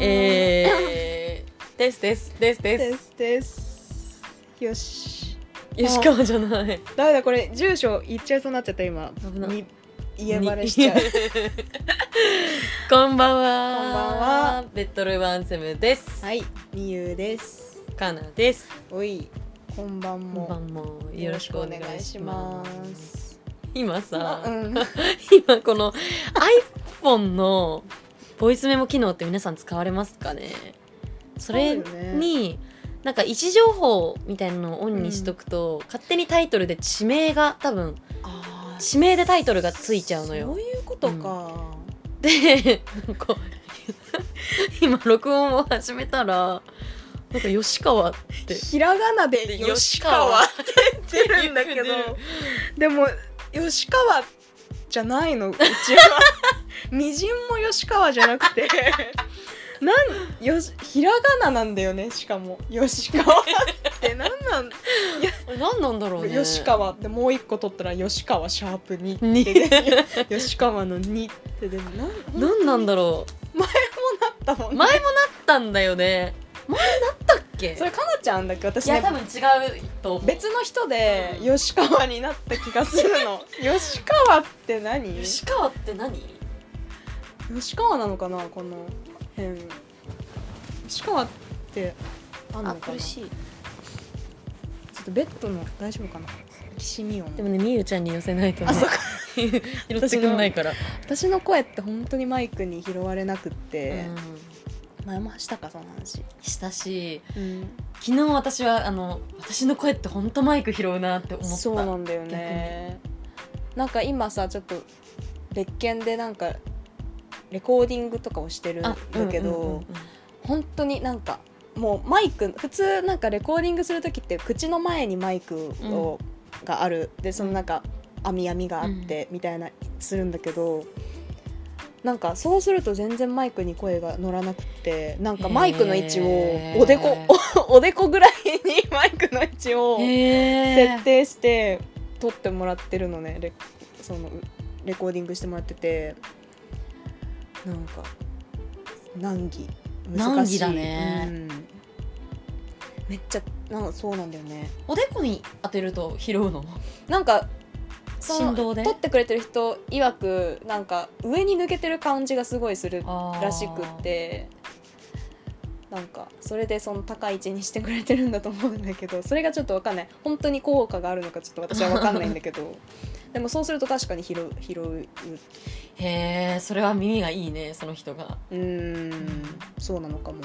えー、ですですですでですすです。よし。吉川じゃない。ダメだこれ住所言っちゃいそうになっちゃった今。危ない。に家バレしちゃう。こんばんは。こんばんは。ベッドルームアンセムです。はいみゆです。かなです。おいこんばんこんもばんも。よろしくお願いしまよろしくお願いします。今さ、うん。今この iPhone のボイスメモ機能って皆さん使われますかね？それになんか位置情報みたいなのをオンにしとくと、勝手にタイトルで地名が多分地名でタイトルがついちゃうのよ。そういうことか、でなんか 今録音を始めたらなんか吉川って。ひらがなでで吉川って言ってるんだけど。でも吉川じゃないのうちは。みじんも吉川じゃなくて。なんよしひらがななんだよねしかも。吉川って。なんなん？あ れ何なんだろうね。吉川ってもう一個取ったら吉川シャープ2って吉川の2ってでもなん何なんだろなったもんう前もなったんだよね前なったっけ？それかなちゃんだっけ？私ねいや多分違うと思う。別の人で吉川になった気がするの。吉川って何？吉川って何？吉川なのかなこの辺。吉川ってあんのあかな？ちょ苦しい。っとベッドの大丈夫かな？岸見音でもねみゆちゃんに寄せないとね。あそうか。拾ってくんないから、私の声って本当にマイクに拾われなくって、うん、前もしたかその話、したしうん、昨日私はあの私の声って本当マイク拾うなって思った。そうなんだよね。なんか今さちょっと別件でなんかレコーディングとかをしてるんだけど、うんうんうんうん。本当になんかもうマイク普通なんかレコーディングする時って口の前にマイクを、がある。でそのなんか網網があってみたいなするんだけど、なんかそうすると全然マイクに声が乗らなくってなんかマイクの位置をおでこ おでこぐらいにマイクの位置をへ設定して撮ってもらってるのね。レそのレコーディングしてもらってて。なんか難儀。難しい。だね。うん、めっちゃなんかそうなんだよね。おでこに当てると拾うの？なんか振動で？撮ってくれてる人曰くなんか上に抜けてる感じがすごいするらしくってなんかそれでその高い位置にしてくれてるんだと思うんだけど それがちょっとわかんない。本当に効果があるのかちょっと私はわかんないんだけど。でもそうすると確かに拾う拾う。へえそれは耳がいいねその人が。うーんそうなのかも。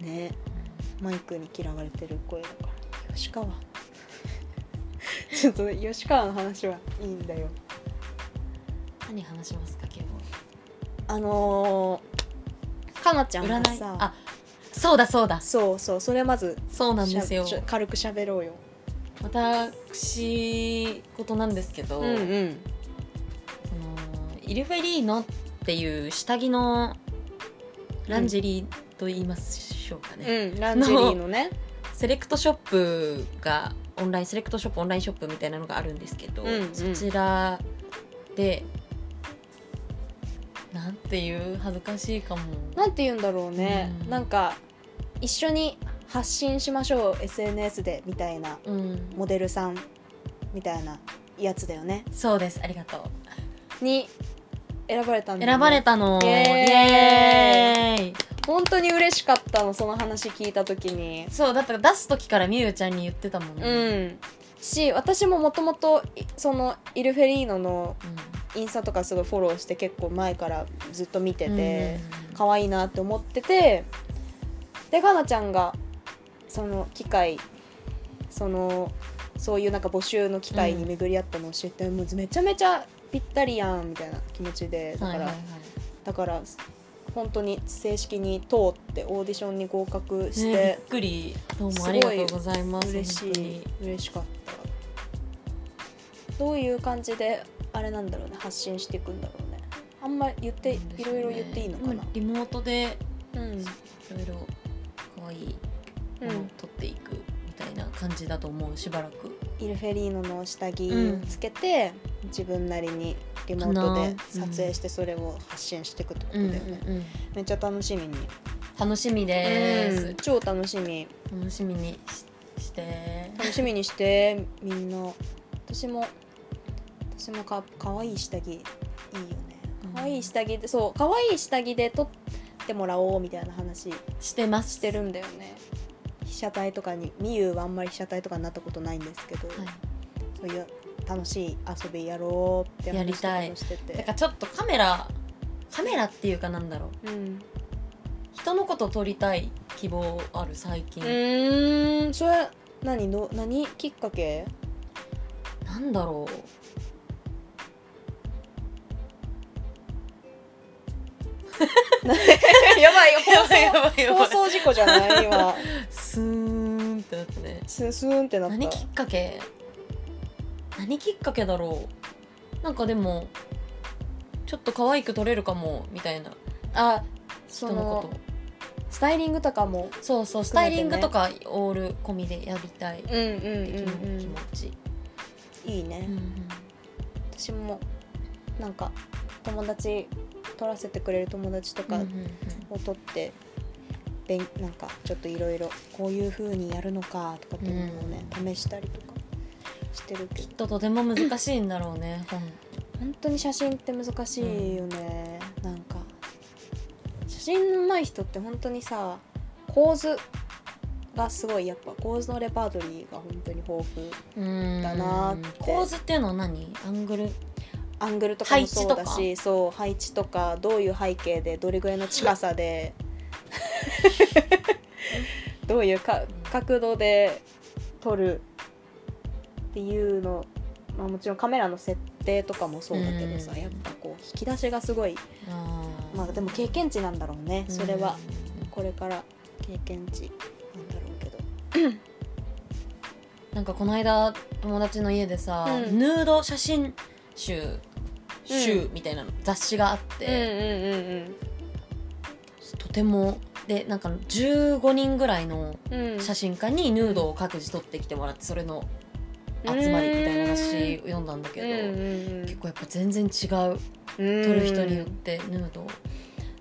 ね。マイクに嫌われてる声だから。吉川ちょっと吉川の話はいいんだよ。何話しますか今日あのー、かなちゃんがさ。あそうだそうだ。そうそうそれまずそうなんですよ。軽く喋ろうよ。私事なんですけど、うんうん。そのイルフェリーノっていう下着のランジェリーと言いましょうかね、うん。ランジェリーのね。セレクトショップがオンラインセレクトショップオンラインショップみたいなのがあるんですけど、うんうん。そちらでなんていう恥ずかしいかも。なんて言うんだろうね、うん。なんか一緒に発信しましょう SNS でみたいなうん。モデルさんみたいなやつだよね。そうです。ありがとう。に選ばれたんだよね。選ばれたの。イエーイ本当に嬉しかったのその話聞いた時に。そうだったら出す時からみゆちゃんに言ってたもんうね、ん。し私ももともとそのイルフェリーノのうん。インスタとかすごいフォローして結構前からずっと見てて、うん。可愛いなって思っててでかなちゃんがその機会そのそういうなんか募集の機会に巡り合ったのを知って、もうめちゃめちゃぴったりやんみたいな気持ちでだから、だから本当に正式に通ってオーディションに合格しね、てびっ、くり。どうもありがとうございます。嬉しい嬉しかった。どういう感じであれなんだろうね発信していくんだろうね。あんま言ってね。いろいろ言っていいのかな。今リモートでうん。いろいろ可愛いうん。ものを撮っていくみたいな感じだと思うしばらくイルフェリーノの下着うんつけて、自分なりにリモートで撮影してそれを発信していくってことうんだよね、うんうんめっちゃ楽しみに。楽しみです、うん。超楽しみ。楽しみにしして。楽しみにしてみんな。私も私もかかわいい下着。いいよね。かわいい下着でそうかわいい下着で撮ってもらおうみたいな話。してます。してるんだよね。被写体とかにみゆはあんまり被写体とかになったことないんですけど、はい。そういう楽しい遊びやろうって話やりたいとかしてて。だからちょっとカメラカメラっていうかなんだろう。うん。人のこと撮りたい希望ある最近、うーん。それ何の何きっかけ？なんだろ やばいよ。う やばい放送事故じゃない？今。スーンってなったね。ススーンってなった。何きっかけ？何きっかけだろう？なんかでもちょっと可愛く撮れるかもみたいな。あそ人ののこスタイリングとかもとそうそうスタイリングとかオール込みでやりたい。うんうん気うん。持ち、うんいいね、うんうん。私もなんか友達撮らせてくれる友達とかうんうんうん。を撮って、べんなんかちょっといろいろこういう風にやるのかとかっていうのをね、試したりとかしてるけど。きっととても難しいんだろうね 本。本当に写真って難しいよね、なんか写真の上手い人って本当にさ構図がすごいやっぱ構図のレパートリーが本当に豊富だなって。構図っていうのは何？アングル？アングルとかもそうだしそう配置とかどういう背景でどれぐらいの近さで どういうか角度で撮るっていうの、まあ、もちろんカメラの設定とかもそうだけどさ、うん。やっぱこう引き出しがすごいまあでも経験値なんだろうね。それはうんこれから経験値なんだろうけど。なんかこの間友達の家でさ、うん。ヌード写真集集みたいなの、雑誌があって、うんとてもでなんか15人ぐらいの写真家にヌードを各自撮ってきてもらってそれの集まりみたいな雑誌を読んだんだけど、結構やっぱ全然違う。撮撮る人によってヌード。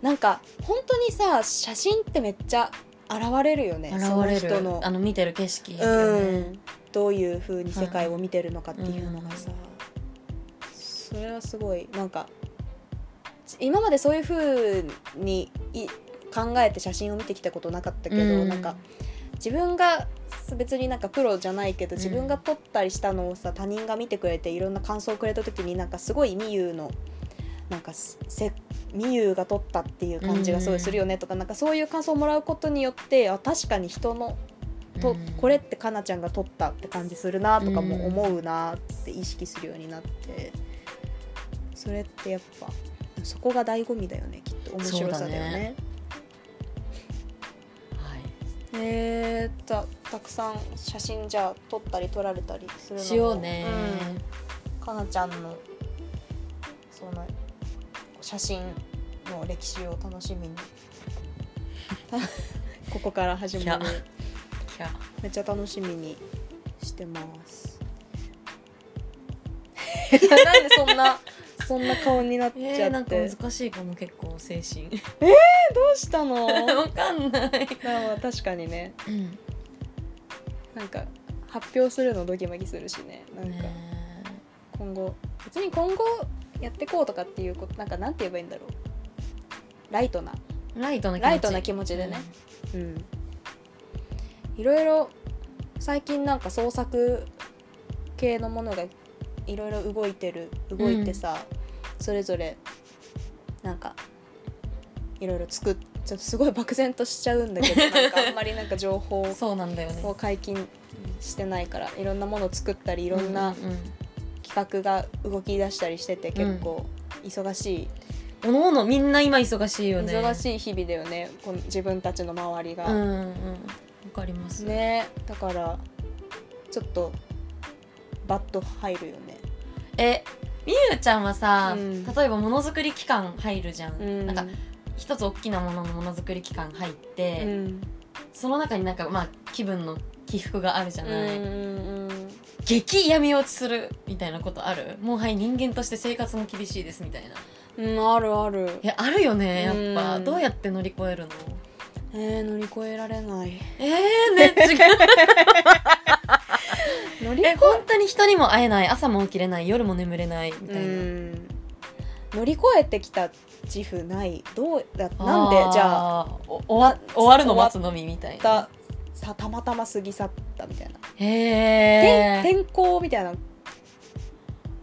なんか本当にさ写真ってめっちゃ現れるよね現れそのる人の。あの見てる景色ようねん、どういう風に世界を見てるのかっていうのがさ、それはすごいなんか今までそういう風にい考えて写真を見てきたことなかったけど、うん。なんか自分が別になんかプロじゃないけどうん。自分が撮ったりしたのをさ他人が見てくれていろんな感想をくれた時になんかすごいみゆのなんかせみゆが撮ったっていう感じがすごいするよねとか、なんかそういう感想をもらうことによってあ確かに人のと、うん。これってかなちゃんが撮ったって感じするなとかも思うなって意識するようになってそれってやっぱそこが醍醐味だよねきっと面白さだよね。えー、たたくさん写真じゃあ撮ったり撮られたりするのもしようね、うん。かなちゃんのその写真の歴史を楽しみに。ここから始まる。めっちゃ楽しみにしてます。なんでそんなそんな顔になっちゃって、えー、なんか難しいかも結構精神。どうしたの？わかんない、まあ確かにね。うんなんか発表するのドキドキするしね。なんかね。今後。別に今後やってこうとかっていうことなんかなんて言えばいいんだろう。ライトな。ライトな気持ち。ライトな気持ちでね。うん。いろいろ最近なんか創作系のものがいろいろ動いてる。動いてさ、それぞれなんかいろいろ作っちょっとすごい漠然としちゃうんだけどなんかあんまりなんか情報うん そうなんだよね。を解禁してないからいろんなものを作ったりいろんな企画が動き出したりしてて結構忙しい、おのおのみんな今忙しいよね。忙しい日々だよね。この自分たちの周りが。うんうんわかります。ね。だからちょっとバッと入るよね。えみゆちゃんはさ、うん。例えばものづくり期間入るじゃん、うん。なんか一つ大きなもののものづくり期間入って、うん。その中になんかまあ気分の起伏があるじゃない、うんうん激闇落ちするみたいなことある？もうはい人間として生活も厳しいですみたいな。うんあるある。いやあるよねやっぱ。うんどうやって乗り越えるの？えー、乗り越えられない。えー、ね違う。乗りえ本当に人にも会えない。朝も起きれない。夜も眠れない。みたういな、ん。乗り越えてきた自負ない。どうだなんでじゃあ終わ終わるの待つのみみたいな。たさたまたま過ぎ去ったみたいな、へえ天天候みたいな。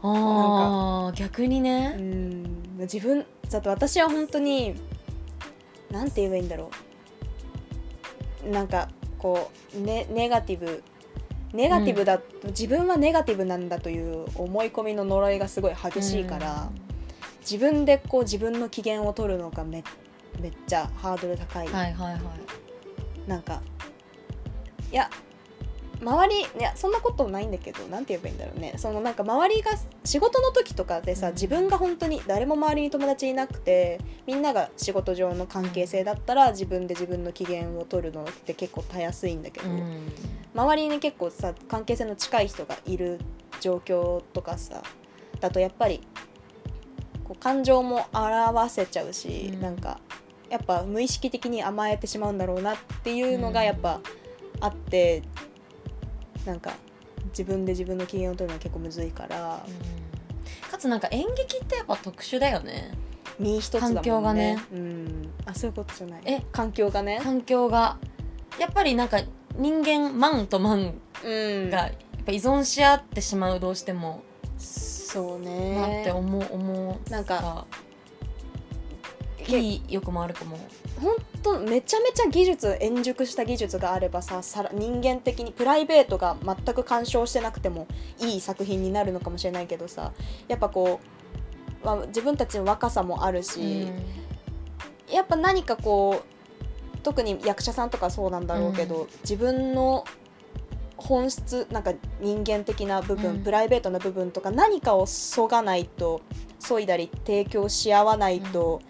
あー逆にうねん。自分だって私は本当になんて言えばいいんだろう。なんかこうネネガティブ。ネガティブだ、自分はネガティブなんだという思い込みの呪いがすごい激しいから、自分でこう自分の機嫌を取るのがめめっちゃハードル高い、うんはいはいはい。なんかいや周りいやそんなことないんだけどなんて言えばいいんだろうね。そのなんか周りが仕事の時とかでさうん。自分が本当に誰も周りに友達いなくてみんなが仕事上の関係性だったら自分で自分の機嫌を取るのって結構たやすいんだけど、うん。周りに結構さ関係性の近い人がいる状況とかさだとやっぱりこう感情も表せちゃうし、うん。なんかやっぱ無意識的に甘えてしまうんだろうなっていうのがやっぱあって、なんか自分で自分の機嫌を取るのは結構むずいから、かつなんか演劇ってやっぱ特殊だよね。身一つだもんね。環境がね。うん。あそういうことじゃない。え？環境がね。環境が。やっぱりなんか人間マンとマンうん。がやっぱ依存し合ってしまうどうしてもそうなねって思う思う。なんかいい欲もあるかも。本当めちゃめちゃ技術円熟した技術があればささら人間的にプライベートが全く干渉してなくてもいい作品になるのかもしれないけどさやっぱこう、まあ、自分たちの若さもあるし、やっぱ何かこう特に役者さんとかそうなんだろうけど、う自分の本質なんか人間的な部分、うん。プライベートな部分とか何かをそがないと削いだり提供し合わないと、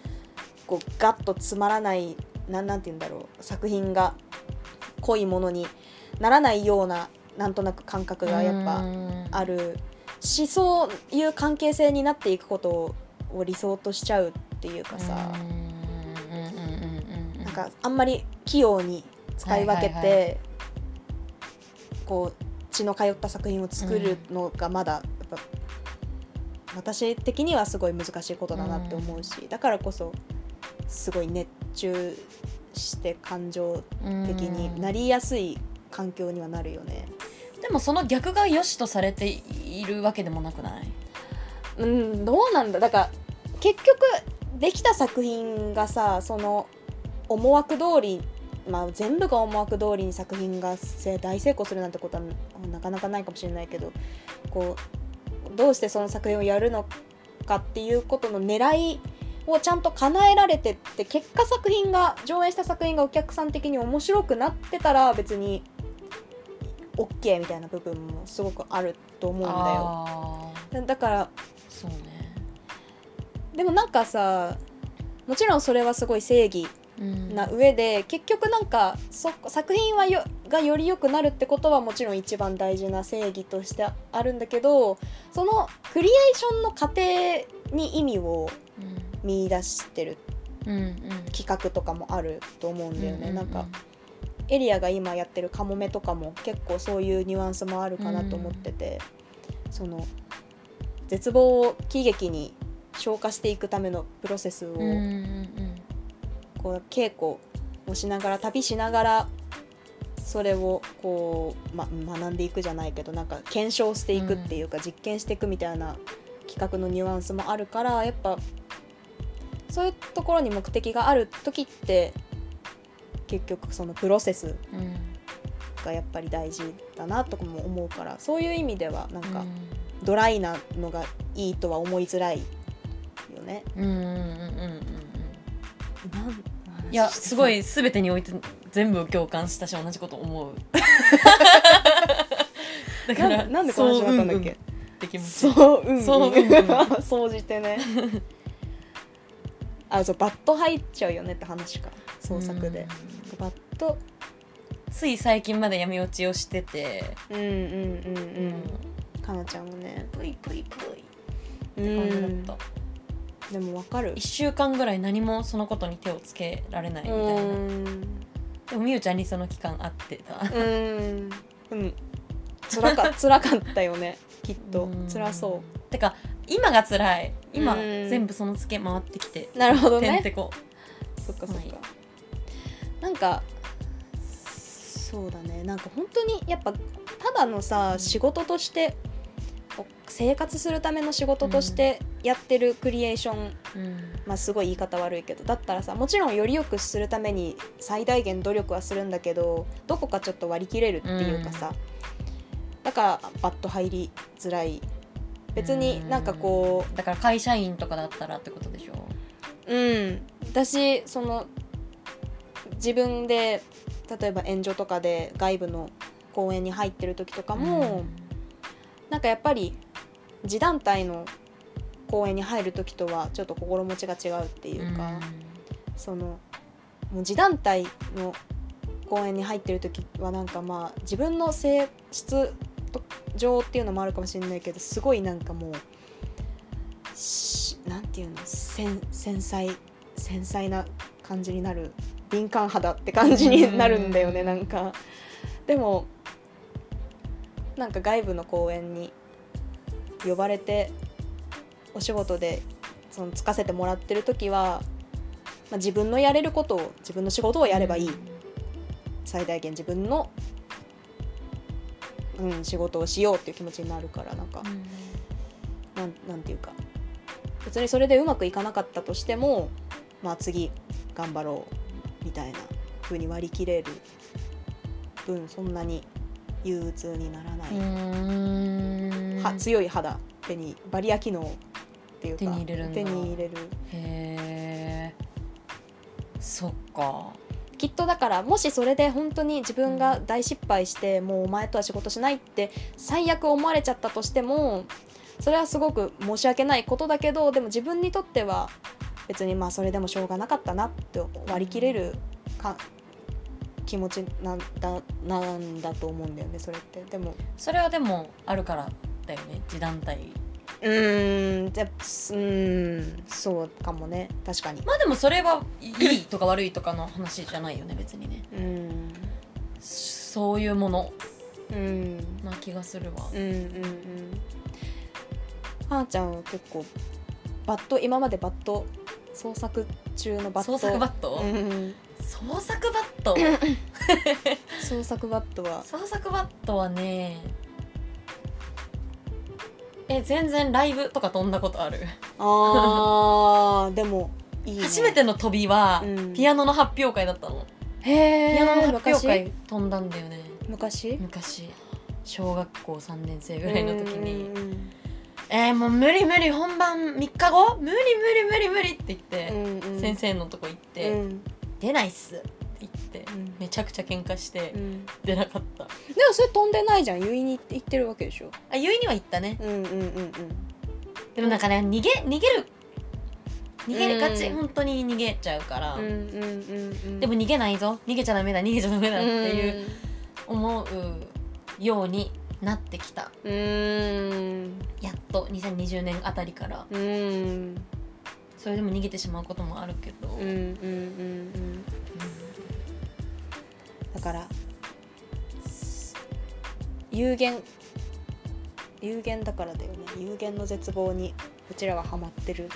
こうガッとつまらないなんなんて言うんだろう作品が濃いものにならないようななんとなく感覚がやっぱあるしそういう関係性になっていくことを理想としちゃうっていうかさ。なんかあんまり器用に使い分けて、はいはいはこう血の通った作品を作るのがまだやっぱ私的にはすごい難しいことだなって思うし、だからこそすごい熱中して感情的になりやすい環境にはなるよね。でもその逆が良しとされているわけでもなくない？うんどうなんだ？だから結局できた作品がさその思惑通りまあ全部が思惑通りに作品がせ大成功するなんてことはなかなかないかもしれないけどこうどうしてその作品をやるのかっていうことの狙いをちゃんと叶えられてって結果作品が上演した作品がお客さん的に面白くなってたら別に OK みたいな部分もすごくあると思うんだよ。だからそうねでもなんかさもちろんそれはすごい正義うんな上で、結局なんかそ作品はよがより良くなるってことはもちろん一番大事な正義としてあるんだけどそのクリエーションの過程に意味を見出してるうんうん。企画とかもあると思うんだよね、ううなんかエリアが今やってるカモメとかも結構そういうニュアンスもあるかなと思ってて、その絶望を喜劇に消化していくためのプロセスを、うんうんこう稽古をしながら旅しながらそれをこう、ま、学んでいくじゃないけどなんか検証していくっていうか、実験していくみたいな企画のニュアンスもあるからやっぱそういうところに目的がある時って結局そのプロセスがやっぱり大事だなとかも思うからそういう意味ではなんかうん。ドライなのがいいとは思いづらいよね。うんうんうんうんうん。なんいやすごい全てにおいて全部共感したし同じこと思う。だからなんでこの話になったんだっけ、そううんそううんうん。総じてね。あそうバット入っちゃうよねって話か。創作で、バット。つい最近まで闇落ちをしてて。うんうんうんううん。かなちゃんもね。ぷいぷいぷい。っうて感じんだったでもわかる。1週間ぐらい何もそのことに手をつけられないみたいな。うん。でもみゆちゃんにその期間あってた。うん。うん。辛か 辛かったよね。きっと。うん。辛そてか今が辛い。今うん。全部そのツケ回ってきて。うなるほどね。てんてこ。そっかそっか、はい。なんかそうだね。なんか本当にやっぱただのさ仕事として生活するための仕事としてやってるクリエーション、うん。まあすごい言い方悪いけどだったらさもちろんより良くするために最大限努力はするんだけどどこかちょっと割り切れるっていうかさ、だからバッと入りづらい。別になんかこうだから会社員とかだったらってことでしょ？うん。私その自分で例えば援助とかで外部の公演に入ってる時とかも、なんかやっぱり自団体の公演に入る時とはちょっと心持ちが違うっていうか、そのもう自団体の公演に入ってる時はなんかまあ自分の性質上っていうのもあるかもしれないけどすごいなんかもうしなんていうの？繊繊細繊細な感じになる敏感肌って感じになるんだよねうんなんか。でもなんか外部の公演に呼ばれてお仕事でそのつかせてもらってる時は、まあ、自分のやれることを自分の仕事をやればいい、最大限自分の、うん、仕事をしようっていう気持ちになるからなんか、なんなんていうか。別にそれでうまくいかなかったとしても、まあ、次頑張ろうみたいな風に割り切れる分そんなに憂鬱にならない、うん。は強い肌手にバリア機能っていうか手に入れる手に入れる。へえそっか。きっとだからもしそれで本当に自分が大失敗して、もうお前とは仕事しないって最悪思われちゃったとしてもそれはすごく申し訳ないことだけどでも自分にとっては別にまあそれでもしょうがなかったなって割り切れるか気持ちなんだなんだと思うんだよねそれって。でもそれはでもあるからだよね自団体うーんじゃうーんそうかもね。確かに。まあでもそれはいいとか悪いとかの話じゃないよね別にね。うん。そういうものうんな気がするわ。うんうんうん。はーちゃんは結構バット今までバット創作中のバット創作バット、うん。創作バット 創作バットは。創作バットはねえ全然ライブとか飛んだことある、あー でもいい、ね、初めての飛びは、うん。ピアノの発表会だったの。へピアノのえ発表会飛んだんだよね。昔？昔。小学校3年生ぐらいの時に。うんうん「えー、もう無理無理本番3日後？無理無理無理無理」って言って、うんうん。先生のとこ行って「うん。出ないっす」ってうん。めちゃくちゃ喧嘩してうん。出なかった、でもそれ飛んでないじゃん。結いに行ってるわけでしょ。あゆいには行ったね。うんうんうんうん。でもなんかね逃げ逃げる逃げるガチ、うん。本当に逃げちゃうから、うんうんうんうん。でも逃げないぞ。逃げちゃダメだ。逃げちゃダメだっていううん。思うようになってきた。うーん。やっと2020年あたりから。うーん。それでも逃げてしまうこともあるけど、うんうんうん。うんだからす有限有限だからだよね。有限の絶望にうちらはハマってる。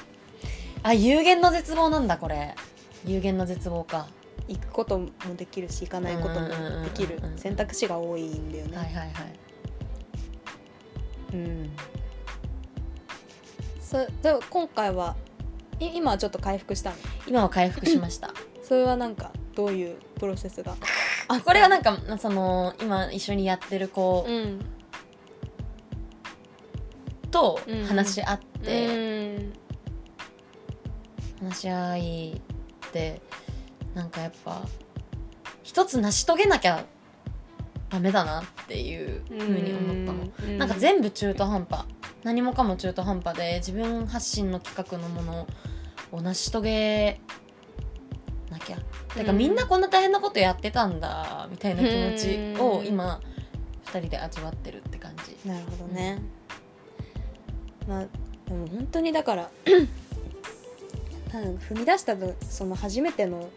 あ有限の絶望なんだこれ。有限の絶望か。行くこともできるし行かないこともできる。選択肢が多いんだよね、はいはいはい。うん。そでも今回はい今はちょっと回復したの？今は回復しました。それはなんかどういうプロセスが？あこれはなんかその今一緒にやってる子うんとうん話し合って、うん話し合いってなんかやっぱ一つ成し遂げなきゃダメだなっていうふうに思ったの。のなんか全部中途半端何もかも中途半端で自分発信の企画のものを成し遂げなきゃだからみんなこんな大変なことやってたんだみたいな気持ちをうん。今2人で味わってるって感じ。なるほどね、まあでも本当にだから 踏み出したとその初めての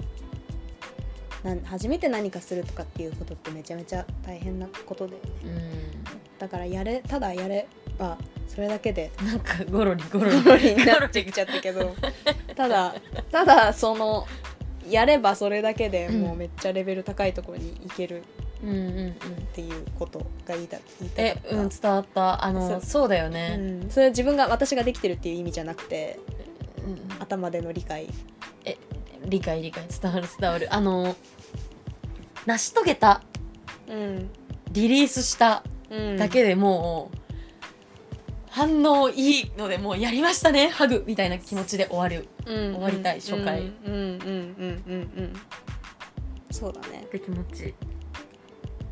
なん初めて何かするとかっていうことってめちゃめちゃ大変なことでうん。だからやれただやればそれだけでなんかゴロリゴロリ。ゴロリになってきちゃったけど。ただただそのやればそれだけでもうめっちゃレベル高いところに行けるうんうんうんっていうことが言いた言いたえかった、うん伝わった。あのそう。そうだようね、ん、それは自分が私ができてるっていう意味じゃなくてうん頭での理解。理解理解。伝わる伝わる。あの成し遂げたうん、リリースしたうん、だけでもう、反応いいのでもうやりましたねハグみたいな気持ちで終わる終終わりたい初回。うんうんうんうんうんうんそうだね。って気持ち。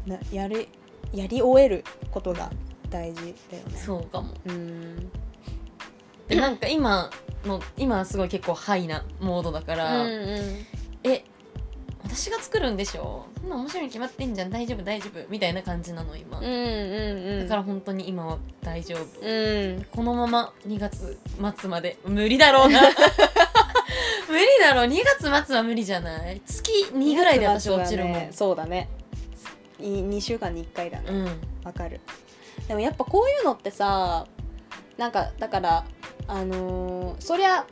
なやりやり終えることが大事だよね。そうかも。うん。でなんか今の今はすごい結構ハイなモードだから、うんうん。え私が作るんでしょ？そんな面白いに決まってんじゃん。大丈夫大丈夫。みたいな感じなの今、うんうんうん。だから本当に今は大丈夫。うん。このまま2月末まで。無理だろうな。無理だろう。2月末は無理じゃない？月2ぐらいで私落ちるもん、ねそうだね。い2週間に1回だね。うん。わかる。でもやっぱこういうのってさなんかだからあのーそりゃ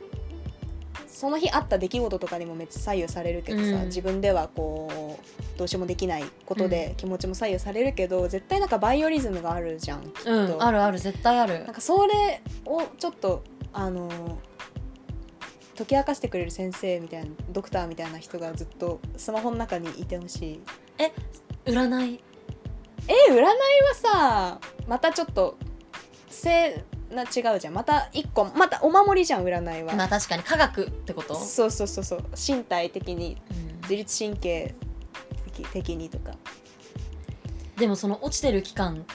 その日あった出来事とかにもめっちゃ左右されるけどさ、うん。自分ではこうどうしようもできないことで気持ちも左右されるけど、絶対なんかバイオリズムがあるじゃんきっと、うんあるある絶対ある。なんかそれをちょっとあのー解き明かしてくれる先生みたいなドクターみたいな人がずっとスマホの中にいてほしい。占い？え占いはさまたちょっとせな違うじゃん。また一個またお守りじゃん占いは、まあ確かに科学ってこと、そうそうそうそう。身体的にうん。自律神経的的にとか。でもその落ちてる期間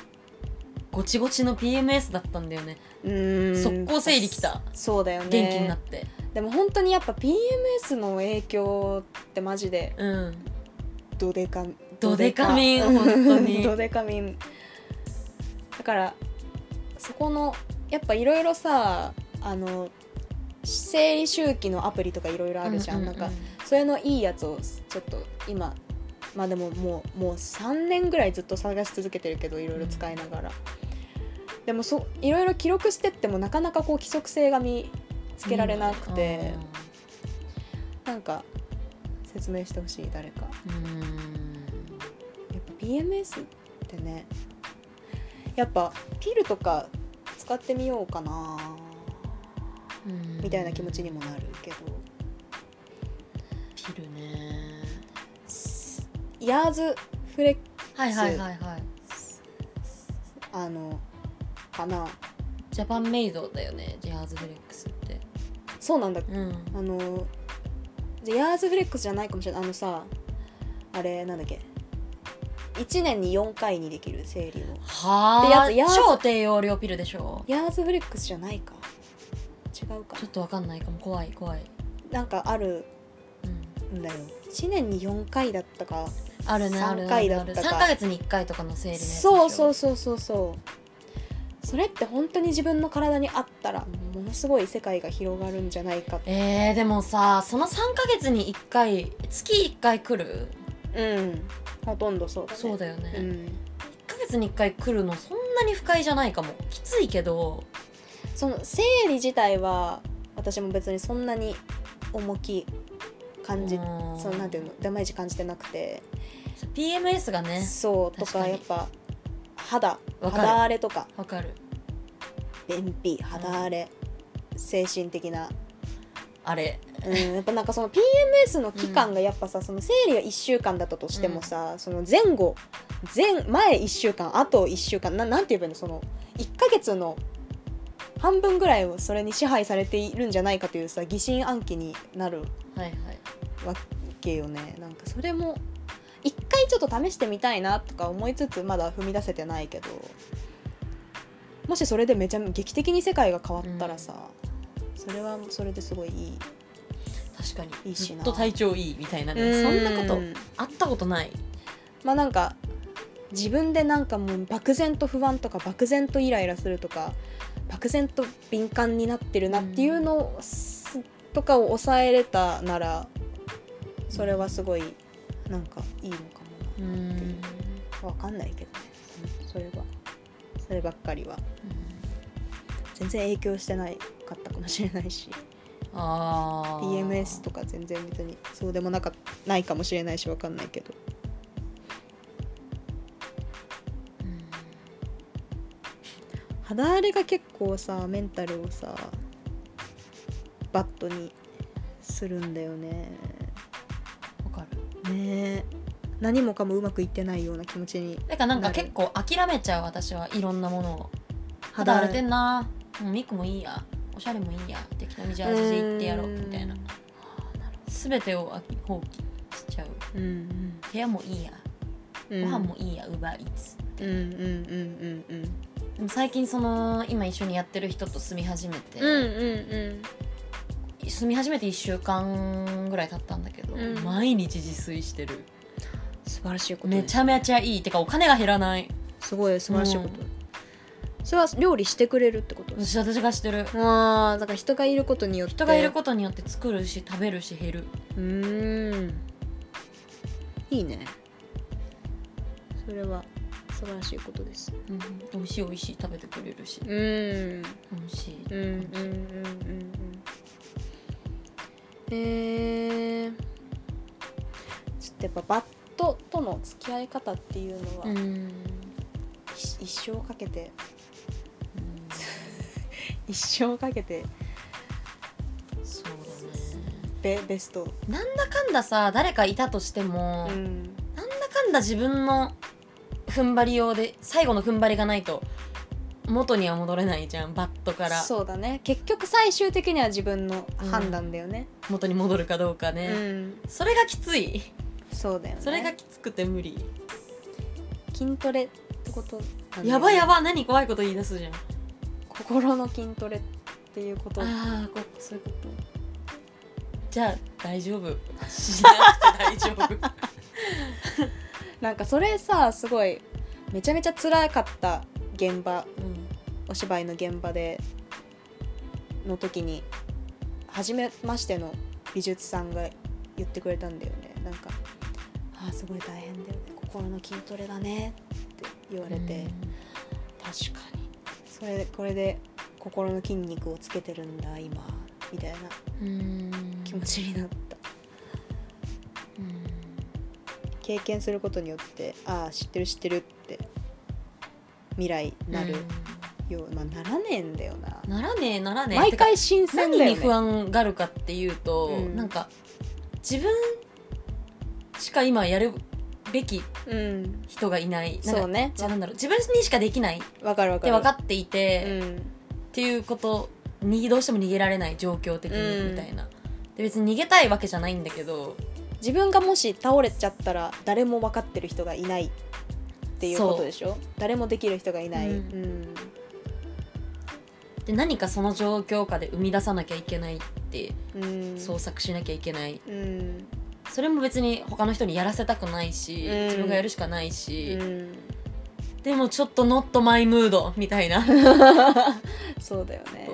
ごちごちの PMS だったんだよね。うーん。速攻生理きた。そうだよね。元気になって。でも本当にやっぱ PMS の影響ってマジでうん。ドデカドデカミンうん本当に。ドデカミンだからそこのやっぱいろいろさあの生理周期のアプリとかいろいろあるじゃん,、うううなんかそれのいいやつをちょっと今まあでももうもう3年ぐらいずっと探し続けてるけどいろいろ使いながら、でもそいろいろ記録してってもなかなかこう規則性が見つけられなくて、なんか説明してほしい誰か。うん。やっぱ PMS ってねやっぱピルとか使ってみようかな。うん。みたいな気持ちにもなるけど。ピルね。ヤーズフレッはいはいはいはい。あのかな。ジャパンメイドだよねジャーズフレックスって。そうなんだ。うん。あのじゃヤーズフレックスじゃないかもしれない。あのさあれなんだっけ1年に4回にできる生理を。はあ。超低用量ピルでしょ。ヤーズフレックスじゃないか。違うか。ちょっとわかんないかも。怖い怖い、なんかある。うん、んだよ。1年に4回だったかあるねある3ね回だったか。3ヶ月に1回とかの生理のやつでしょ。そうそうそうそうそう。それって本当に自分の体にあったらものすごい世界が広がるんじゃないか。えー、でもさその3ヶ月に1回月1回来るうん。ほとんどそうだね。そうだよね、うん。1ヶ月に1回来るのそんなに不快じゃないかも。きついけど。その生理自体は私も別にそんなに重き感じうん。そのなんていうのダメージ感じてなくて。PMS がね。そうと確かやっぱ肌肌荒れとか。わかる。便秘肌荒れ、精神的な。あれうん、やっぱなんかその PMS の期間がやっぱさ、その生理が1週間だったとしてもさ、その前後前前1週間あと1週間ななんて言えばいいのその1ヶ月の半分ぐらいをそれに支配されているんじゃないかというさ疑心暗鬼になるはいはいわけよねなんかそれも一回ちょっと試してみたいなとか思いつつまだ踏み出せてないけどもしそれでめちゃ劇的に世界が変わったらさ、それはそれですごいいい確かに。いいしな。ずっと体調いいみたいな。ねそんなことあったことない。まあなんか自分でなんかもう漠然と不安とか漠然とイライラするとか漠然と敏感になってるなっていうのをすとかを抑えれたならそれはすごいなんかいいのかもなう。んわかんないけどね。うんそれは。そればっかりは。全然影響してないかったかもしれないしあー。PMS とか全然別にそうでもなかないかもしれないしわかんないけど。肌荒れが結構さメンタルをさバットにするんだよね。わかる。ね。え何もかもうまくいってないような気持ちにだからなんか結構諦めちゃう私は。いろんなものを。肌荒れ。てんな。もうミクもいいやおしゃれもいいや適当にジャージで行ってやろうみたいな。全てを放棄しちゃう。うんうん部屋もいいや。うん。ご飯もいいやウーバーイーツ。うんうんうんうんうん。でも最近その今一緒にやってる人と住み始めて、うんうん住み始めて1週間ぐらい経ったんだけど、うん。毎日自炊してる。素晴らしいことめちゃめちゃいい。てかお金が減らない。すごい素晴らしいこと、うんそれは料理してくれるってこと？私私がしてる。ああだから人がいることによって。人がいることによって作るし食べるし減る。うーん。いいね。それは素晴らしいことです。うん、美味しい美味しい食べてくれるし。うん。美味しい。うん。うん。うん。うん。うん。えー、ちょっとやっぱバットとの付き合い方っていうのは、うん。一一生かけて一生かけて。そうだね。ベベスト。なんだかんださ誰かいたとしても、うん。なんだかんだ自分の踏ん張り用で最後の踏ん張りがないと元には戻れないじゃんバットから。そうだね。結局最終的には自分の判断だよね。元に戻るかどうかうね、ん、それがきつい。そうだよね。それがきつくて無理、筋トレってことやばいやばい何怖いこと言い出すじゃん心の筋トレっていうこと。ああこそういうこと。じゃあ大丈夫。しなくて大丈夫。なんかそれさすごいめちゃめちゃ辛かった現場うん。お芝居の現場での時に初めましての美術さんが言ってくれたんだよね。なんか「あーすごい大変だよね。心の筋トレだね」って言われて、確かにそれこれで心の筋肉をつけてるんだ今みたいな。うん。気持ちになった。うん。経験することによってああ知ってる知ってるって未来なるよう、まあならねえんだよな。ならねえならねえ。毎回新鮮だよね。何に不安があるかっていうと、うん。なんか自分しか今やるべきうん人がいない。なんかそうね。じゃあなんだろう。自分にしかできない。っわかるわかる。て分かっていて、うん。っていうことにどうしても逃げられない状況的うん。にみたいな、で別に逃げたいわけじゃないんだけど自分がもし倒れちゃったら誰も分かってる人がいない。っていうことでしょ？誰もできる人がいない、ううんん。で何かその状況下で生み出さなきゃいけないってうん。創作しなきゃいけない。うんそれも別に他の人にやらせたくないし、うん。自分がやるしかないし、うん。でもちょっとノットマイムードみたいな。そうだよね。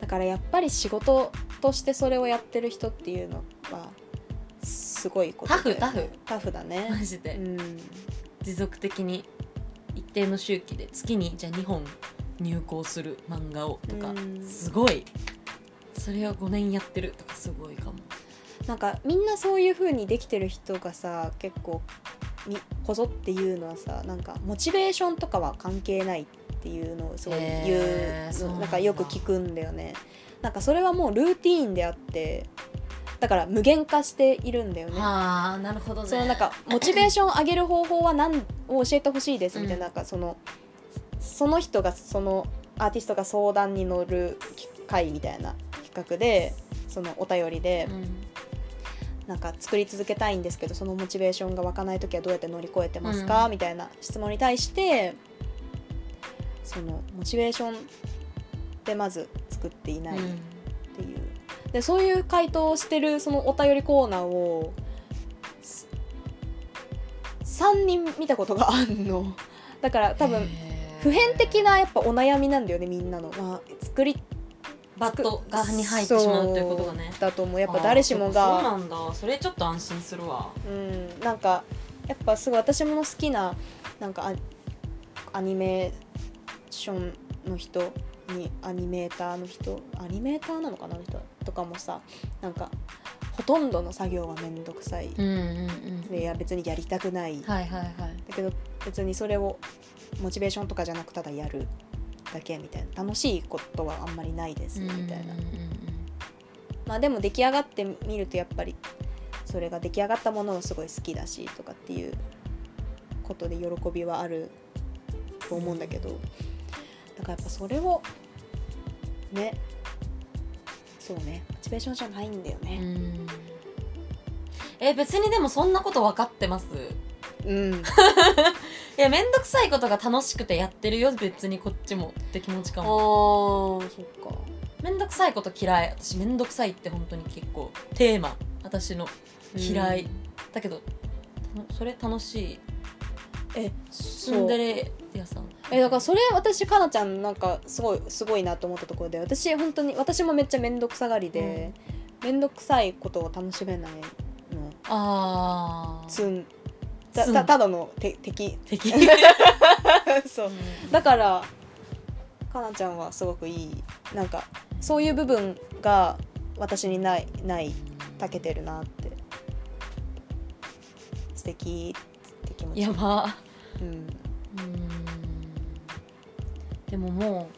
だからやっぱり仕事としてそれをやってる人っていうのはすごいことね。タフタフ。タフだね。マジで、うん。持続的に一定の周期で月にじゃあ2本入稿する漫画をとか、うん。すごい。それを5年やってるとかすごいかもなんかみんなそういう風にできてる人がさ結構みこぞっていうのはさなんかモチベーションとかは関係ないっていうのをすごい言う、へーなんかよく聞くんだよね。なんかそれはもうルーティーンであってだから無限化しているんだよね。ああなるほどね。そのなんかモチベーションを上げる方法は何を教えてほしいですみたいな,、うん。なんかそのその人がそのアーティストが相談に乗る会みたいな企画でそのお便りで、うんなんか作り続けたいんですけどそのモチベーションが湧かない時はどうやって乗り越えてますか、うん。みたいな質問に対してそのモチベーションでまず作っていないっていう、でそういう回答をしてるそのお便りコーナーをす3人見たことがあんの。だから多分普遍的なやっぱお悩みなんだよねみんなの、まあ、作りバットがに入ってしまうということがね。だと思う。やっぱ誰しもあーそうがなんだ。それちょっと安心するわ。うんなんかやっぱすごい私も好きななんかアアニメーションの人にアニメーターの人アニメーターなのかなあの人とかもさなんかほとんどの作業は面倒くさい、うんうんうん。でいや別にやりたくない、はいはいはい。だけど別にそれをモチベーションとかじゃなくただやるだけみたいな。楽しいことはあんまりないですみたいな、まあでも出来上がってみるとやっぱりそれが出来上がったものをすごい好きだしとかっていうことで喜びはあると思うんだけどだからやっぱそれをねそうねモチベーションじゃないんだようねん。え別にでもそんなこと分かってます？うん、い や面倒くさいことが楽しくてやってるよ別にこっちもって気持ちかあもーそっか。面倒くさいこと嫌い。私面倒くさいって本当に結構テーマ。私の嫌い、だけどたそれ楽しい。えツそうンデレ屋さん。えだからそれ私かなちゃんなんかすごいすごいなと思ったところで私本当に私もめっちゃ面倒くさがりで面倒、くさいことを楽しめないの。ああつんたたただのて敵。敵。そう。だからかなちゃんはすごくいい。なんかそういう部分が私にないないたけてるなって。素敵。って気持ち。やば。うん。うん。でもも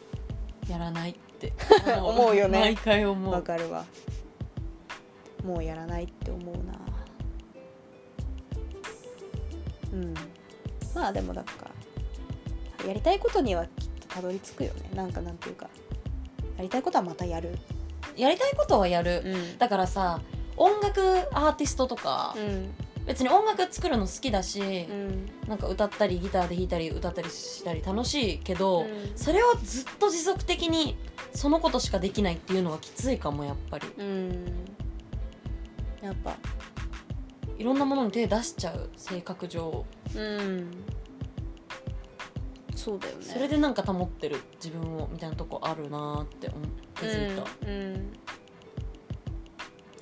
うやらないって。思うよね。毎回思う。わかるわ。もうやらないって思うなうん。まあでもだからやりたいことにはきっとたどり着くよね。なんかなんていうか。やりたいことはまたやる。やりたいことはやる、うん。だからさ音楽アーティストとか、うん。別に音楽作るの好きだし、うん。なんか歌ったりギターで弾いたり歌ったりしたり楽しいけど、うん。それをずっと持続的にそのことしかできないっていうのはきついかもやっぱり。うん。やっぱいろんなものに手出しちゃう性格上。うん。そうだよね。それでなんか保ってる自分をみたいなとこあるなーって思気づいた、うんうん。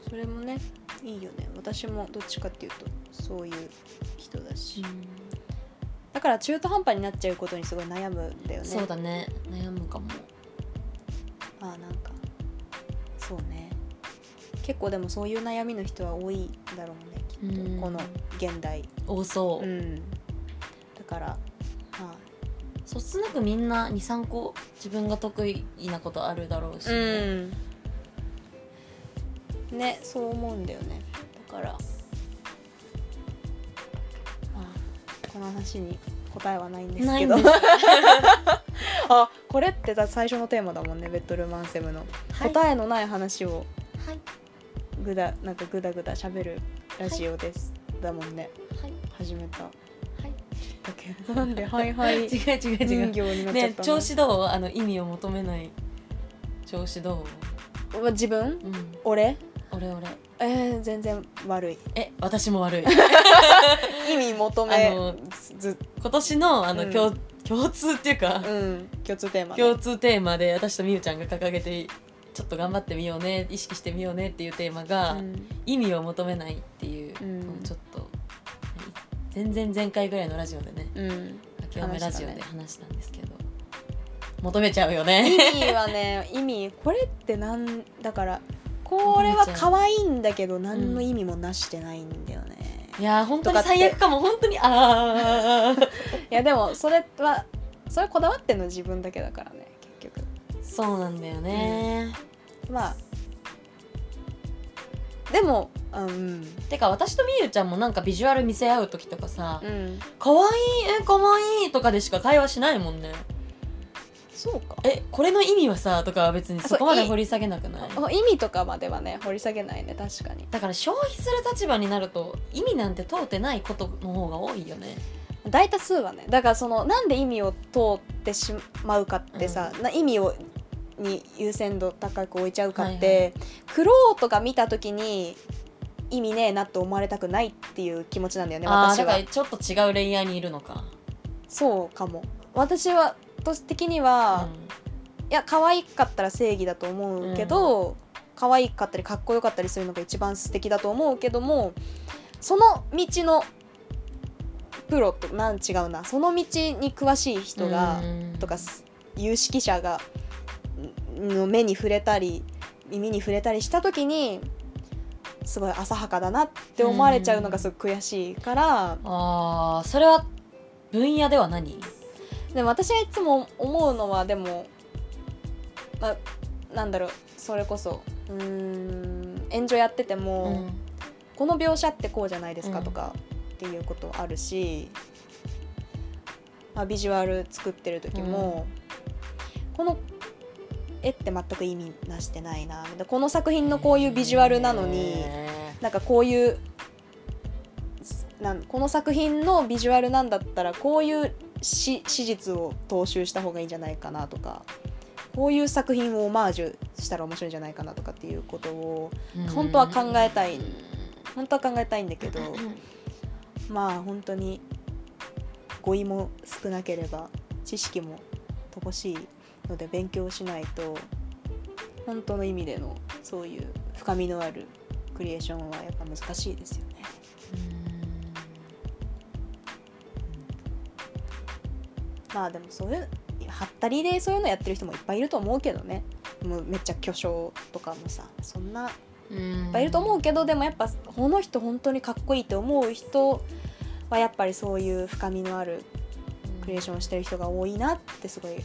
それもねいいよね。私もどっちかっていうとそういう人だし、だから中途半端になっちゃうことにすごい悩むんだよね。そうだね。悩むかも。あなんかそうね。結構でもそういう悩みの人は多いだろうねこの現代。多そう、うん。だからまあ。そつなくみんな23個自分が得意なことあるだろうし、ねうん。ねそう思うんだよね。だから。まあこの話に答えはないんですけど。あこれってだ最初のテーマだもんねベッドルームアンセムの、はい。答えのない話を。はい。ぐだなんかぐだぐだしゃべるラジオです、だもんね。はい。始めた。はい。だけど。なんではいはい。違う違う違う。人形になっちゃったの、ね調子どう？あの意味を求めない。調子どう？自分？うん。俺？俺俺。えー、全然悪い。え私も悪い。意味求め。あのず。今年のあの、うん。共共通っていうか、うん。共通テーマね。共通テーマで私とみゆちゃんが掲げてちょっと頑張ってみようね意識してみようねっていうテーマが、うん。意味を求めないっていう、うん。ちょっと全然前回ぐらいのラジオでねうん「諦めラジオ」で話話したんですけど、求めちゃうよね。意味はね 意味これってなんだからこれは可愛いんだけど何の意味もなしてないんだよね、いやー本当に最悪かも。本当にああ いやでもそれはそれこだわってんの自分だけだからねそうなんだよね、まあでもあうん。てか私とみゆちゃんもなんかビジュアル見せ合う時とかさうん「かわいいえかわいい」とかでしか会話しないもんね。そうか。えこれの意味はさとかは別にそこまで掘り下げなくない？あ意味とかまではね掘り下げないね確かに。だから消費する立場になると意味なんて問うてないことの方が多いよね。大多数はね。だからそのなんで意味を通ってしまうかってさ、な意味をに優先度高く置いちゃうかって、クロートが見た時に意味ねえなって思われたくないっていう気持ちなんだよね私は。ちょっと違うレイヤーにいるのか。そうかも。私はと的には、いや可愛かったら正義だと思うけど、可愛かったりかっこよかったりするのが一番素敵だと思うけどもその道のプロとなん違うな。その道に詳しい人が、うん。とかす有識者がんの目に触れたり耳に触れたりした時にすごい浅はかだなって思われちゃうのがすごく悔しいから、ああそれは分野では何？でも私がいつも思うのはでも、まあ、なんだろうそれこそうーん援助やってても、この描写ってこうじゃないですかうん。とかっていうことあるし、まあ、ビジュアル作ってる時も、この絵って全く意味なしてないなでこの作品のこういうビジュアルなのにへなんかこういうなんこの作品のビジュアルなんだったらこういうし史実を踏襲した方がいいんじゃないかなとかこういう作品をオマージュしたら面白いんじゃないかなとかっていうことをー本当は考えたい本当は考えたいんだけどまあ本当に語彙も少なければ知識も乏しいので勉強しないと本当の意味でのそういう深みのあるクリエーションはやっぱ難しいですよね。まあでもそういうはったりでそういうのやってる人もいっぱいいると思うけどね。もうめっちゃ巨匠とかもさそんないっうんぱいいると思うけどでもやっぱこの人本当にかっこいいって思う人はやっぱりそういう深みのあるクリエーションをしてる人が多いなってすごい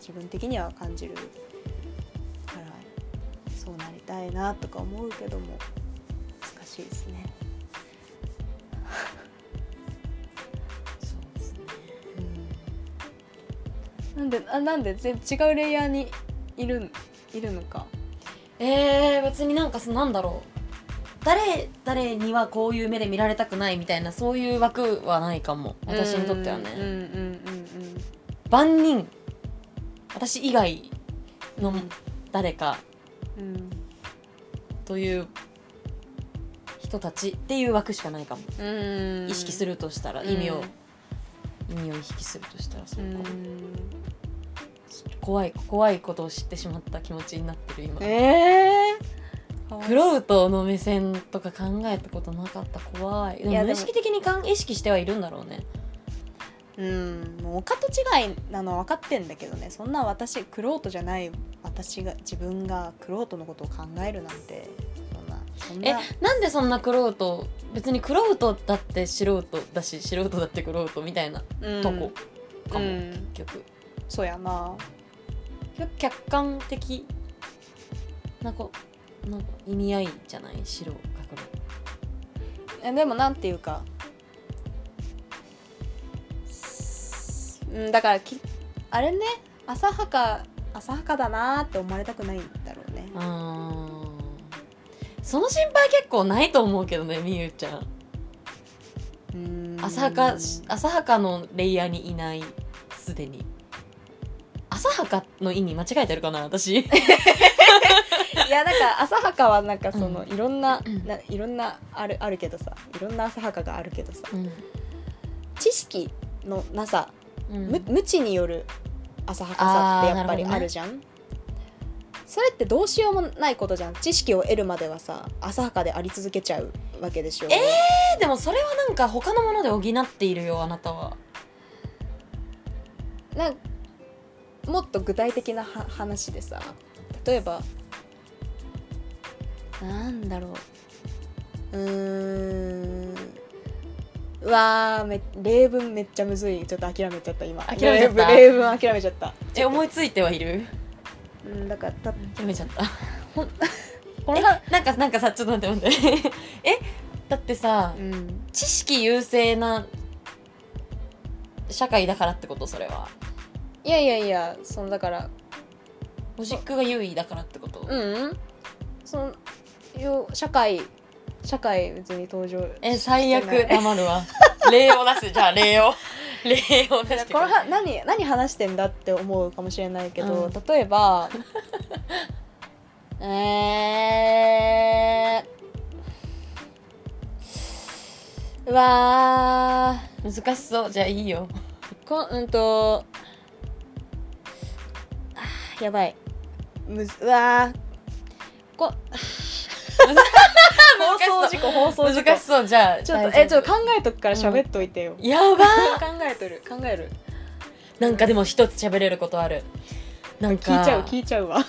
自分的には感じるからそうなりたいなとか思うけども難しいですね。そうですね。なんであなんで全違うレイヤーにいるいるのか。えー、別になんかそなんだろう。誰誰にはこういう目で見られたくないみたいなそういう枠はないかも。私にとってはね、うんうんうん。万人私以外のうん。誰かという人たちっていう枠しかないかも、うん。意識するとしたら意味を、意味を意識するとしたらそううか怖い怖いことを知ってしまった気持ちになってる今。えー、クロウトの目線とか考えたことなかった。怖い。無意識的にかん意識してはいるんだろうねうん。もう他と違いなのは分かってんだけどねそんな私クロートじゃない私が自分がクロートのことを考えるなんてそんなそんえななんでそんなクロウト別にクロウトだって素人だし素人だってクロウトみたいなうんとこかも、うん。結局そうやな。客観的なこなんか意味合いじゃない？白か黒えでもなんていうかうんだからきあれね浅はか浅はかだなーって思われたくないんだろうね。その心配結構ないと思うけどねみゆちゃん。うん。浅はか浅はかのレイヤーにいないすでに。浅はかの意味間違えてるかな私。いやだから浅はかはなんかその、うん。いろんなうん。ないろんなあるあるけどさ。いろんな浅はかがあるけどさ。うん。知識のなさ、うん。無無知による浅はかさってやっぱりあるじゃん、それってどうしようもないことじゃん。知識を得るまではさ浅はかであり続けちゃうわけでしょ。ええでもそれはなんか他のもので補っているよあなたは。なんもっと具体的なは話でさ例えばなんだろう。うーんうわーめ例文めっちゃむずい。ちょっと諦めちゃった今。諦めちゃった？例文諦めちゃった。え思いついてはいる？うんだからた諦めちゃった。このえなんかなんかさちょっと待って待って。えだってさうん。知識優勢な社会だからってこと？それは。いやいやいやそのだからロジックが優位だからってこと、うん。そのよ社会社会別に登場え最悪。黙るわ。例を出すじゃあ例を。例を出してこれ。は何何話してんだって思うかもしれないけど、うん。例えば えー、うわ難しそう。じゃあいいよ。ーこうんとあーやばい。むずうわー。こ放送事故放送事故。難しそうじゃあちょっとえちょっと考えとくから喋っといてよ、やば考えとる。考える。なんかでも一つ喋れることある。なんか聞いちゃう聞いちゃうわ。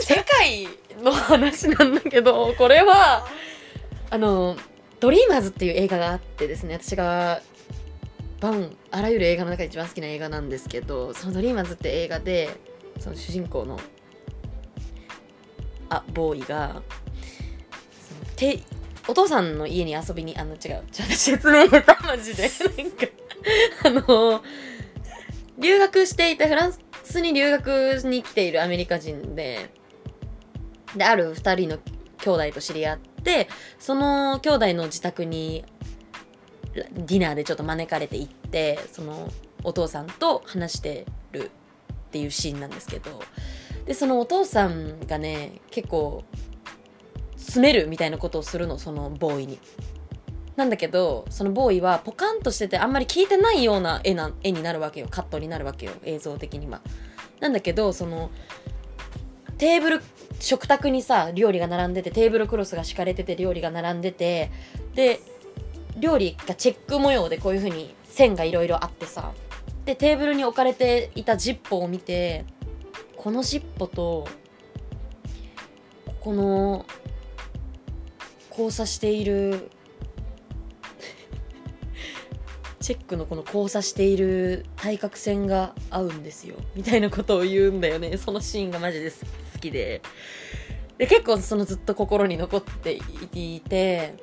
世界の話なんだけどこれはあの「ドリーマーズ」っていう映画があってですね私がバンあらゆる映画の中で一番好きな映画なんですけどその「ドリーマーズ」って映画でその主人公のあボーイがてお父さんの家に遊びにあの違う。ちょっと説明下手マジで。なんかあの留学していたフランスに留学に来ているアメリカ人でである2人の兄弟と知り合ってその兄弟の自宅にディナーでちょっと招かれて行ってそのお父さんと話してるっていうシーンなんですけど。でそのお父さんがね結構詰めるみたいなことをするのそのボーイに。なんだけどそのボーイはポカンとしててあんまり聞いてないような絵な絵になるわけよカットになるわけよ映像的には。なんだけどそのテーブル食卓にさ料理が並んでてテーブルクロスが敷かれてて料理が並んでてで料理がチェック模様でこういう風に線がいろいろあってさでテーブルに置かれていたジッポを見てこのジッポとここの交差している。チェックのこの交差している対角線が合うんですよ。みたいなことを言うんだよね。そのシーンがマジで好きで。で結構そのずっと心に残っていて。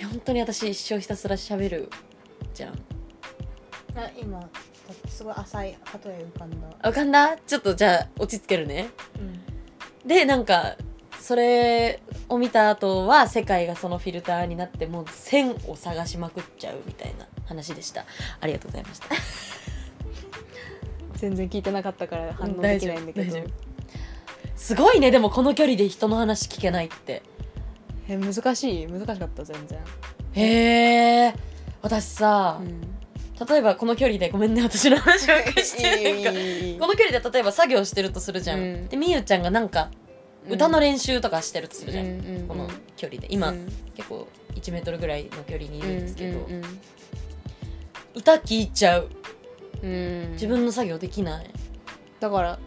本当に私一生ひたすら喋るじゃん。あ今すごい浅い例え浮かんだ、浮かんだ？ちょっとじゃあ落ち着けるね。でなんかそれを見た後は世界がそのフィルターになってもう線を探しまくっちゃうみたいな話でした。ありがとうございました全然聞いてなかったから反応できないんだけど。すごいねでもこの距離で人の話聞けないって。え難しい。難しかった全然、へえ私さ、ん、例えばこの距離でごめんね私の話ばっか。りしてこの距離で例えば作業してるとするじゃん、うん。でみゆちゃんがなんか歌の練習とかしてるとするじゃん、うんこの距離で。今、うん。結構1メートルぐらいの距離にいるんですけど、うん。歌聞いちゃう。うん。自分の作業できない、だから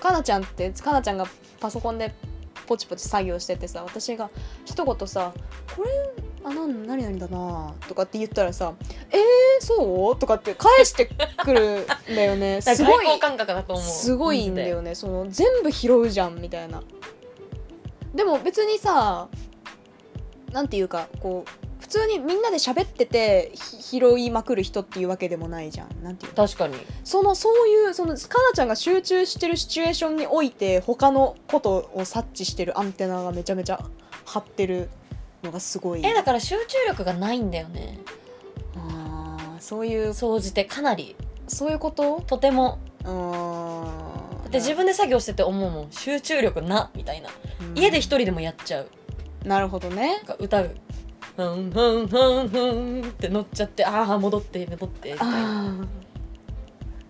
かなちゃんってかなちゃんがパソコンでポチポチ作業しててさ私が一言さ「これあなん何々だな」とかって言ったらさ「えー、そう?」とかって返してくるんだよね。だすごい感覚だと思う。すごいんだよね。その全部拾うじゃんみたいな。でも別にさなんていうかこう普通にみんなで喋っててひ拾いまくる人っていうわけでもないじゃん。なんていうの？確かに。そのそういうそのかなちゃんが集中してるシチュエーションにおいて他のことを察知してるアンテナがめちゃめちゃ張ってるのがすごい。えだから集中力がないんだよね。あーそういう。総じてかなり。そういうこと？とても。うーんで自分で作業してて思うもん。集中力なみたいな。家で一人でもやっちゃう。なるほどね。歌う。ふんふんふんふんって乗っちゃってああ戻って戻ってみたいな。あ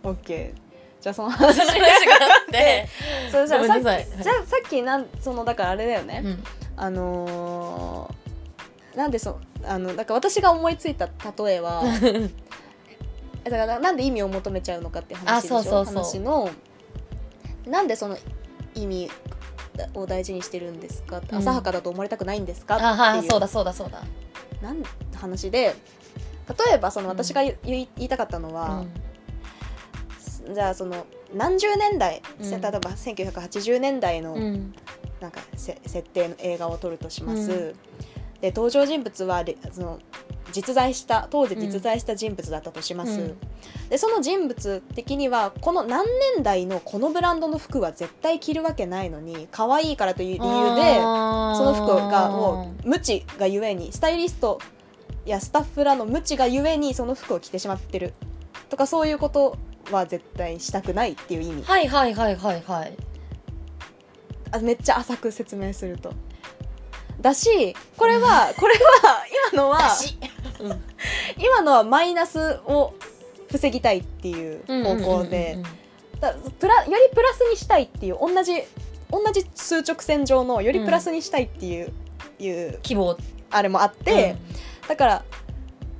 あオッケー。じゃあその話。があって。それじゃあさっきごめんなさい。じゃあさっきなんそのだからあれだよね、うん。あのーなんでそあのだから私が思いついた例えは だからなんで意味を求めちゃうのかっていう話でしょ？あそうそう話の。なんでその意味を大事にしてるんですか、うん。浅はかだと思われたくないんですか？っていう。そうだそうだそうだ。なん話で例えばそのうん。私が言い,、言いたかったのうは、ん。じゃあその何十年代、うん。せ例えば1980年代のうん。なんかせ設定の映画を撮るとします、うんで登場人物はれその実在した当時実在した人物だったとします、うん。でその人物的にはこの何年代のこのブランドの服は絶対着るわけないのに可愛いからという理由でその服がもう無知がゆえにスタイリストやスタッフらの無知がゆえにその服を着てしまってるっとかそういうことは絶対したくないっていう意味。はいはいはいはいはい。あめっちゃ浅く説明するとだしこれはこれは今のはうん。今のはマイナスを防ぎたいっていう方向でだプラよりプラスにしたいっていう同じ同じ数直線上のよりプラスにしたいっていう,、いう希望。あれもあって、だから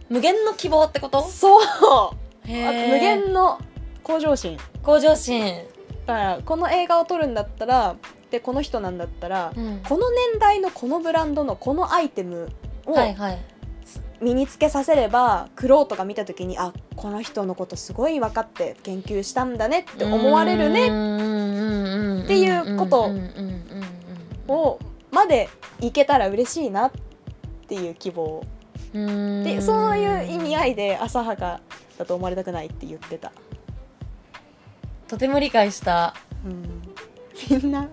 無限の希望ってこと？そう。あへー。無限の向上心。向上心、だからこの映画を撮るんだったらでこの人なんだったら、うん。この年代のこのブランドのこのアイテムを身につけさせればクロートが見た時にあこの人のことすごい分かって研究したんだねって思われるねねっていうことをまでいけたら嬉しいなっていう希望。でそういう意味合いで浅はかだと思われたくないって言ってた、とても理解した。みんな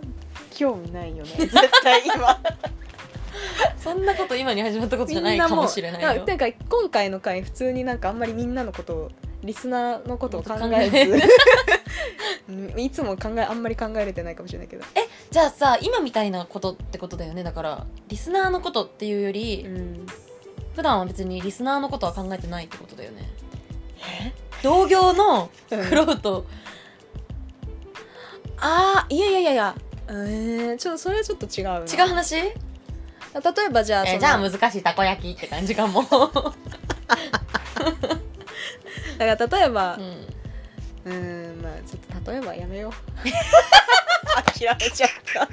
興味ないよね。絶対今。そんなこと今に始まったことじゃないかもしれないよ。ていうか今回の回普通になんかあんまりみんなのことをリスナーのことを考考ええずうんい。つも考えあんまり考えれてないかもしれないけど、じゃあさ今みたいなことってことだよね。だからリスナーのことっていうより、うん、普段は別にリスナーのことは考えてないってことだよね。同業のクロート、あーいやいやいやいやえー、ちょっとそれはちょっと違うな。違う話？例えばじゃあえじゃあ難しいたこ焼きって感じかも、だから例えばうん。うーんまあちょっと例えばやめよう。諦めちゃった。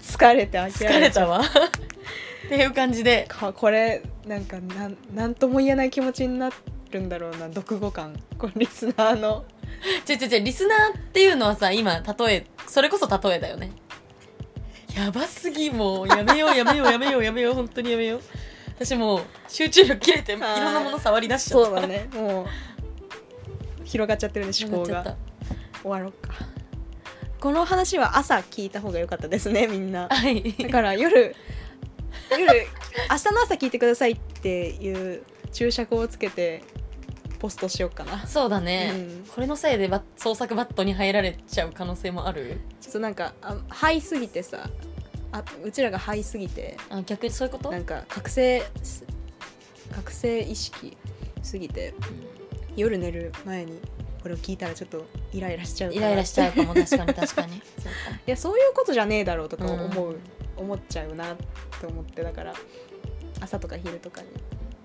疲れて諦めちゃた。わ。っていう感じで。かこれなんかなんなんとも言えない気持ちになるんだろうな読後感。これリスナーの。ちょちょちょリスナーっていうのはさ今例えそれこそ例えだよね。やばすぎもうやめよう やめようやめようやめよう本当にやめよう。私もう集中力切れてい。ろんなもの触り出しちゃった。そうだね。もう広がっちゃってるね思考が。終わろうか。この話は朝聞いた方が良かったですねみんな。たはい。だから夜夜明日の朝聞いてくださいっていう注釈をつけてポストしようかな。そうだね、うん。これのせいでバ創作バットに入られちゃう可能性もある？ちょっとなんかあハイすぎてさあうちらがハイすぎて。あ逆にそういうこと？なんか覚醒覚醒意識すぎて夜寝る前にこれを聞いたらちょっとイライラしちゃうイライラしちゃうかも。確かに確かに。そうか。いやそういうことじゃねえだろうとか思う、うん。思っちゃうなと思ってだから朝とか昼とかに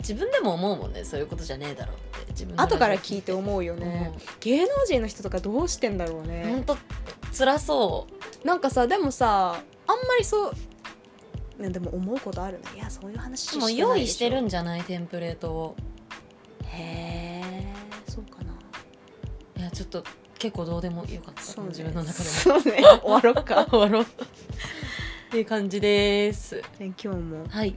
自分でも思うもんね。そういうことじゃねえだろうって。自分の後から聞いて思うよね、芸能人の人とかどうしてんだろうほんね、と辛そなんかさでもさあんまりそうねでも思うことあるね。いやそういう話してうも用意してるんじゃない？テンプレートを。へえそうかな。いやちょっと結構どうでもよかった、そうね。自分の中でも。そうね。終わろうか。終わろう。っていう感じです。ね今日も。はい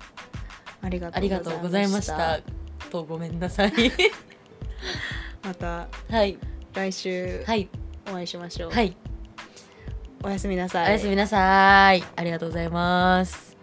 ありがとありうございました。がとうございました。とごめんなさい。またはい。来週はい。お会いしましょう、はい。おやすみなさい。おやすみなさい。ありがとうございます